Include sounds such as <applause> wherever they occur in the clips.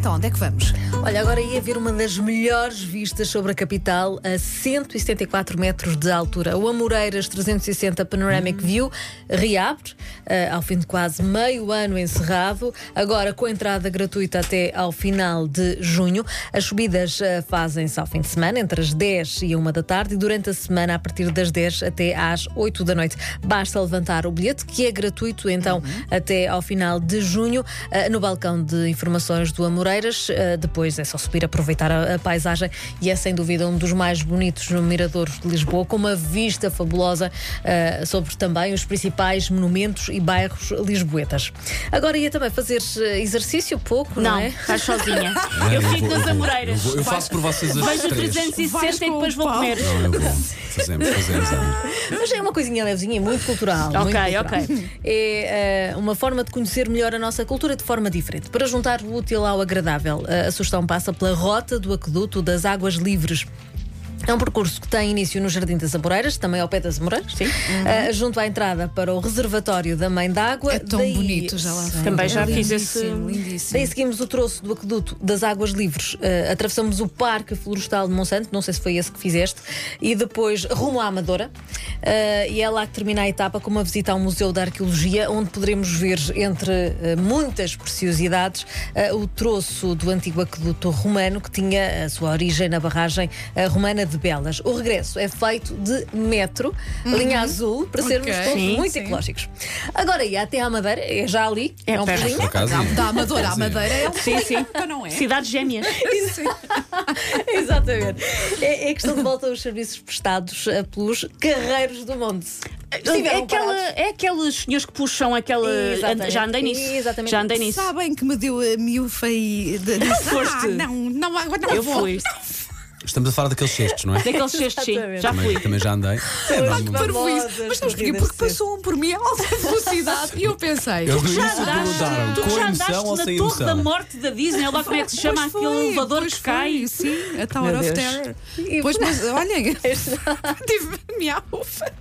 Então, onde é que vamos? Olha, agora ia ver uma das melhores vistas sobre a capital a 174 metros de altura. O Amoreiras 360 Panoramic View reabre uh, ao fim de quase meio ano encerrado, agora com entrada gratuita até ao final de junho. As subidas uh, fazem-se ao fim de semana, entre as 10 e 1 da tarde, e durante a semana, a partir das 10 até às 8 da noite. Basta levantar o bilhete, que é gratuito, então, uhum. até ao final de junho, uh, no balcão de informações do Amoreiras. Depois é só subir, aproveitar a, a, paisagem, e é sem dúvida um dos mais bonitos no Mirador de Lisboa, com uma vista fabulosa sobre também os principais monumentos e bairros lisboetas. Agora ia também fazer exercício pouco, não, não é? Estás sozinha. É, <laughs> eu, eu fico nas Amoreiras. Eu, eu, faço por vocês as Vejo 360 e depois vou comer. Não, eu vou. Fazemos, fazemos. Mas é uma coisinha levezinha, muito cultural. Ok, muito cultural. ok. É uh, uma forma de conhecer melhor a nossa cultura de forma diferente. Para juntar o útil ao agradável, a sugestão passa pela rota do aqueduto das águas livres. É um percurso que tem início no Jardim das Amoreiras, também ao pé das Amoreiras, Sim. Uhum. Uh, junto à entrada para o reservatório da Mãe d'Água. É tão Daí, bonito, já lá foi. Também já fiz esse. Lindíssimo. Daí seguimos o troço do aqueduto das Águas Livres, uh, atravessamos o Parque Florestal de Monsanto, não sei se foi esse que fizeste, e depois rumo à Amadora. Uh, e é lá que termina a etapa com uma visita ao Museu da Arqueologia, onde poderemos ver, entre muitas preciosidades, o troço do antigo aqueduto romano que tinha a sua origem na barragem romana de Belas. O regresso é feito de metro, uhum. linha azul, para sermos okay. todos sim, muito sim. ecológicos. Agora ia até à Madeira, é já ali, é, é um pulinho. Da Amadora à Madeira é um Sim, sim. não é? Cidades gêmeas. <laughs> <laughs> Exatamente. É, é questão de volta aos serviços prestados eh, pelos carreiros do monte. É, aquela, é aqueles senhores que puxam aquela. Exatamente. Já andei nisso. Exatamente. Já andei nisso. Sabem que me deu a miúfa e. Disse, foste. Ah, não, não, não, não Eu vou. fui. Estamos a falar daqueles cestos, não é? Daqueles cestos, sim. Já também, fui. Também já andei. É, mas, mas sabes porquê? Porque passou um por mim a alta <laughs> velocidade e eu pensei. Eu tu já andaste, tu já andaste na Torre emoção? da Morte da Disney, lá como é que se chama foi, aquele elevador que cai. Sim, a Tower of Terror. Pois, mas olhem, <laughs> <laughs> tive-me a ufa.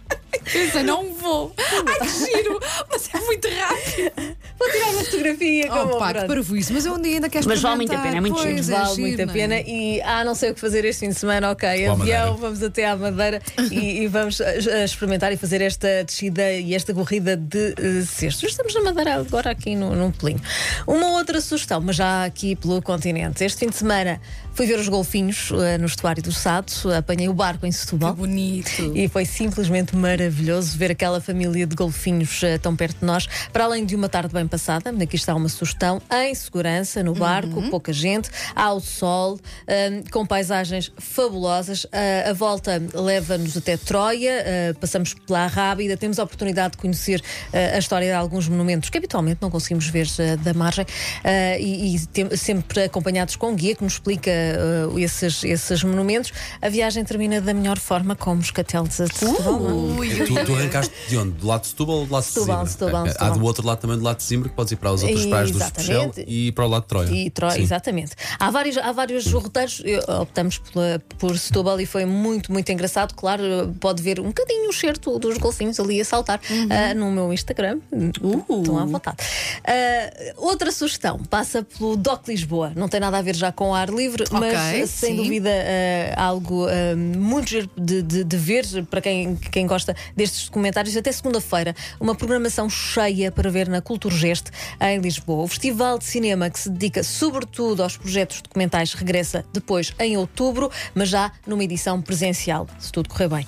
Pensei, não vou. Ai, que giro! Mas é muito rápido. Vou tirar uma fotografia com oh, pá, que isso. Mas eu um dia ainda quero Mas vale muito a pena, é muito pois, giro. É vale muito a pena. E ah, não sei o que fazer este fim de semana, ok. Boa avião, madeira. vamos até à Madeira e, e, vamos a, a experimentar e fazer esta descida e esta corrida de uh, cestos. Estamos na Madeira agora aqui no, num pelinho. Uma outra sugestão, mas já aqui pelo continente. Este fim de semana fui ver os golfinhos uh, no estuário do Sado, apanhei o barco em Setúbal. Que bonito. E foi simplesmente maravilhoso ver aquela família de golfinhos uh, tão perto de nós. Para além de uma tarde bem passada, aqui está uma sugestão, em segurança, no barco, uhum. pouca gente, ao sol, uh, com paisagens fabulosas. a volta leva-nos até Troia, passamos pela Rábida, temos a oportunidade de conhecer a história de alguns monumentos que habitualmente não conseguimos ver da margem e, e tem, sempre acompanhados com um guia que nos explica uh, esses, esses monumentos. A viagem termina da melhor forma com Moscatel de Setúbal. Uh, tu, tu arrancaste de onde? Do lado de Setúbal ou do lado de Setúbal? Setúbal, Setúbal. Há do outro lado também do lado de Zimbra, que podes ir para as outras praias do Especial e para o lado de Troia. E Troia, exatamente. Há vários, há vários roteiros, optamos por, por Setúbal e foi muito, muito engraçado. Claro, pode ver um bocadinho o cheiro dos golfinhos ali a saltar uhum. uh, no meu Instagram. Uh. Estão à vontade. Uh, outra sugestão passa pelo DOC Lisboa. Não tem nada a ver já com ar livre, mas okay, sem sim. dúvida uh, algo uh, muito giro de, de, de, ver para quem, quem gosta destes documentários. Até segunda-feira, uma programação cheia para ver na Culturgest em Lisboa. O Festival de Cinema que se dedica sobretudo aos projetos documentais regressa depois em outubro, mas já numa edição presencial, se tudo correr bem.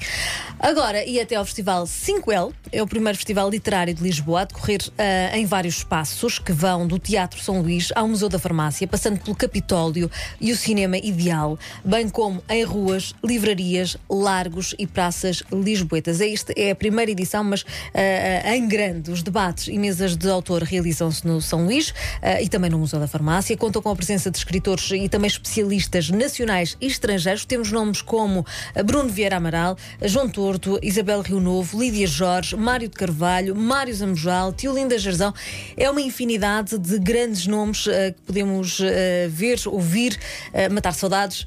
Agora, e até ao Festival 5L, é o primeiro festival literário de Lisboa a decorrer uh, em vários espaços que vão do Teatro São Luís ao Museu da Farmácia, passando pelo Capitólio e o cinema ideal, bem como em ruas, livrarias, largos e praças lisboetas. Esta é a primeira edição, mas uh, em grande. Os debates e mesas de autor realizam-se no São Luís uh, e também no Museu da Farmácia. Contam com a presença de escritores e também especialistas nacionais e estrangeiros. Temos nomes como Bruno Vieira Amaral, João Torto, Isabel Rio Novo, Lídia Jorge, Mário de Carvalho, Mário Zamujal, Tiolinda Jarzão. É uma infinidade de grandes nomes que podemos ver, ouvir matar saudades.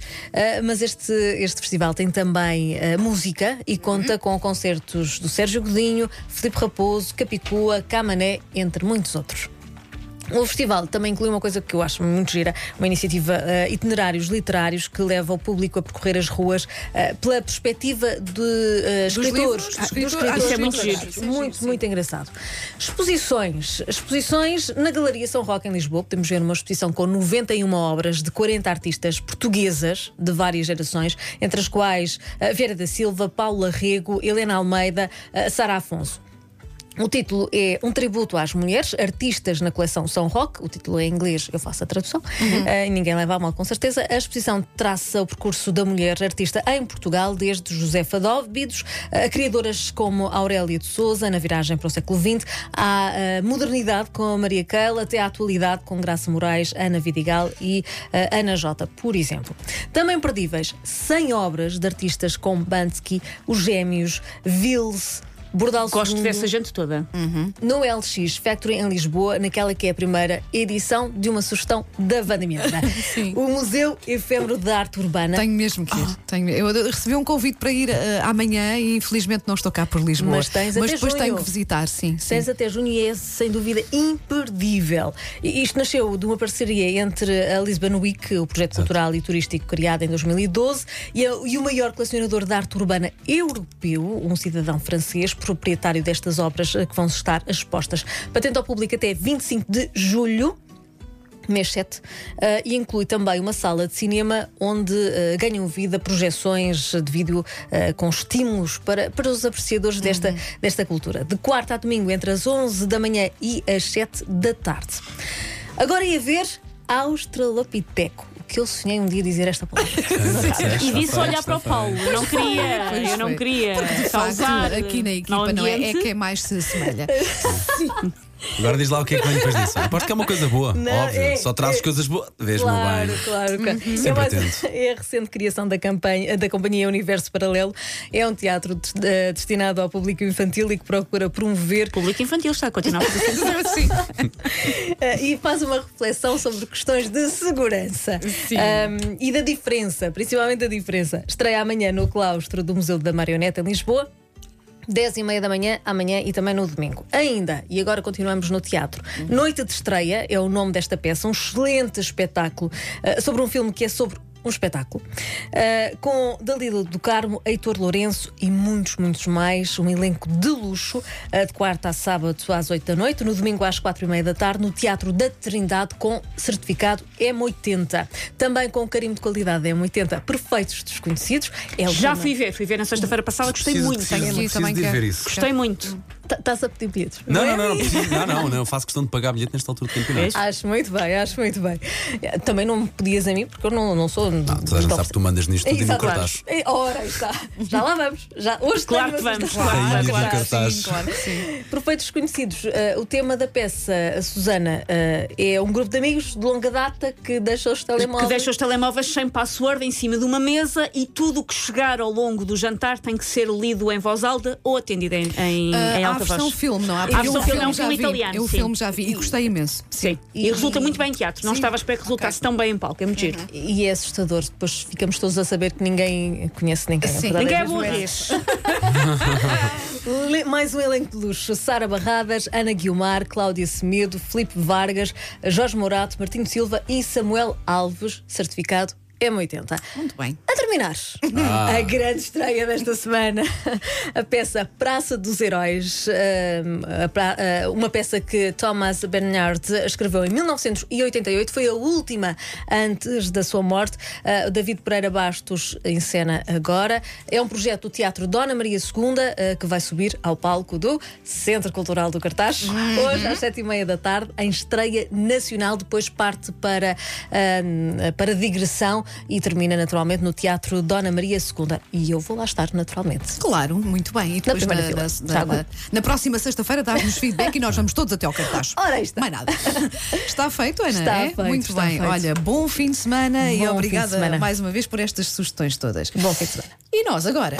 Mas este, este festival tem também música e conta com concertos do Sérgio Godinho, Filipe Raposo, Capicua, Camané, entre muitos outros. O festival também inclui uma coisa que eu acho muito gira, uma iniciativa uh, itinerários literários que leva o público a percorrer as ruas uh, pela perspectiva de uh, escritores. Dos, dos escritores. é muito giro. Muito, muito engraçado. Exposições. Exposições na Galeria São Roque em Lisboa. Podemos ver uma exposição com 91 obras de 40 artistas portuguesas de várias gerações, entre as quais Vera da Silva, Paula Rego, Helena Almeida, Sara Afonso. O título é um tributo às mulheres, artistas na coleção São Roque. O título é em inglês, eu faço a tradução. Uhum. Uh, ninguém leva a mal, com certeza. A exposição traça o percurso da mulher artista em Portugal, desde Josefa Dóvidos, a criadoras como Aurélia de Souza, na viragem para o século XX, à uh, modernidade com a Maria Keila, até à atualidade com Graça Moraes, Ana Vidigal e uh, Ana Jota, por exemplo. Também perdíveis 100 obras de artistas como Bansky, Os Gêmeos, Vils. Bordal Gosto dessa gente toda. Uhum. No LX Factory em Lisboa, naquela que é a primeira edição de uma sugestão da Vanda Miranda. <laughs> o Museu Efêmero de Arte Urbana. Tenho mesmo que ir. Oh. Tenho, eu recebi um convite para ir uh, amanhã e infelizmente não estou cá por Lisboa. Mas, tens Mas até depois junho. tenho que visitar, sim. Tens sim. até junho e é sem dúvida imperdível. E isto nasceu de uma parceria entre a Lisbon Week, o projeto cultural e turístico criado em 2012, e, a, e o maior colecionador de arte urbana europeu, um cidadão francês, proprietário destas obras eh, que vão estar expostas. Patente ao público até 25 de julho mês 7, uh, e inclui também uma sala de cinema onde uh, ganham vida projeções de vídeo uh, com estímulos para, para os apreciadores desta, uhum. desta cultura. De quarta a domingo, entre as 11 da manhã e as 7 da tarde. Agora ia ver Australopiteco que eu sonhei um dia dizer esta palavra. <laughs> e disse olhar para o Paulo. Eu não queria, eu não queria causar. Aqui na equipa não é, é que é mais se <laughs> assemelha. Sim. Agora diz lá o que é que vem depois disso. Aposto que é uma coisa boa, não, óbvio. É, Só trazes é, coisas boas. Vês-me claro, bem. Claro, claro. Uhum. Sempre é, mais, é a recente criação da, campanha, da Companhia Universo Paralelo. É um teatro de, uh, destinado ao público infantil e que procura promover. Público infantil está a continuar a fazer assim. <laughs> uh, e faz uma reflexão sobre questões de segurança um, e da diferença, principalmente da diferença. Estreia amanhã no claustro do Museu da Marioneta em Lisboa. 10 e meia da manhã, amanhã e também no domingo. Ainda, e agora continuamos no teatro. Noite de Estreia é o nome desta peça, um excelente espetáculo uh, sobre um filme que é sobre um espetáculo. Uh, com Dalila do Carmo, Heitor Lourenço e muitos, muitos mais. Um elenco de luxo, uh, de quarta a sábado às 8 da noite, no domingo às 4 e meia da tarde, no Teatro da Trindade, com certificado M80. Também com carimbo de qualidade M80, perfeitos desconhecidos. É Já fui ver, fui ver na sexta-feira passada, gostei preciso, muito. Preciso, preciso, também de ver isso. Gostei muito. Estás a pedir bilhetes? Não, não, não, não, preciso, não, não, não, faço questão de pagar bilhete nesta altura do campeonato. Acho muito bem, acho muito bem. Também não me pedias a mim, porque eu não, não sou. Não, toda a gente sabe que tu mandas nisto tudo e no cartaz. Ora, aí está. Já lá vamos. Já, hoje claro que vamos, claro, claro, claro, claro, sim, claro sim. Perfeitos desconhecidos. Uh, o tema da peça, a Susana, uh, é um grupo de amigos de longa data que deixa os telemóveis. Que deixa os telemóveis sem password em cima de uma mesa e tudo o que chegar ao longo do jantar tem que ser lido em voz alta ou atendido em, em, uh, em alta versão voz. filme, não há? A versão filme é um filme filme italiano. Eu o filme já vi e gostei imenso. Sim. E, resulta muito bem em teatro. Não estava a esperar que resultasse tão bem em palco. É muito giro. E é assustador. Depois ficamos todos a saber que ninguém conhece ninguém. Ninguém é. Le- Mais um elenco de luxo: Sara Barradas, Ana Guiomar, Cláudia Semedo, Filipe Vargas, Jorge Morato, Martinho Silva e Samuel Alves, certificado M80. Muito bem. A terminar, Ah. a grande estreia desta semana, a peça Praça dos Heróis, a pra- uh, uma peça que Thomas Bernard escreveu em 1988, foi a última antes da sua morte. Uh, David Pereira Bastos encena agora. É um projeto do Teatro Dona Maria II uh, que vai subir ao palco do Centro Cultural do Cartaz, hoje às sete e meia da tarde, em estreia nacional. Depois parte para, para digressão e termina naturalmente no Teatro Dona Maria II. E eu vou lá estar naturalmente. Claro, muito bem. E depois primeira na, fila. na- na- na próxima sexta-feira dás-nos feedback e nós vamos todos até ao cartaz. <laughs> Ora, está. Mais nada. Está feito, Ana? Está é? feito, Muito está bem. feito. Olha, bom fim de semana Bom e obrigada semana. mais uma vez por estas sugestões todas. Bom fim de semana. E nós agora?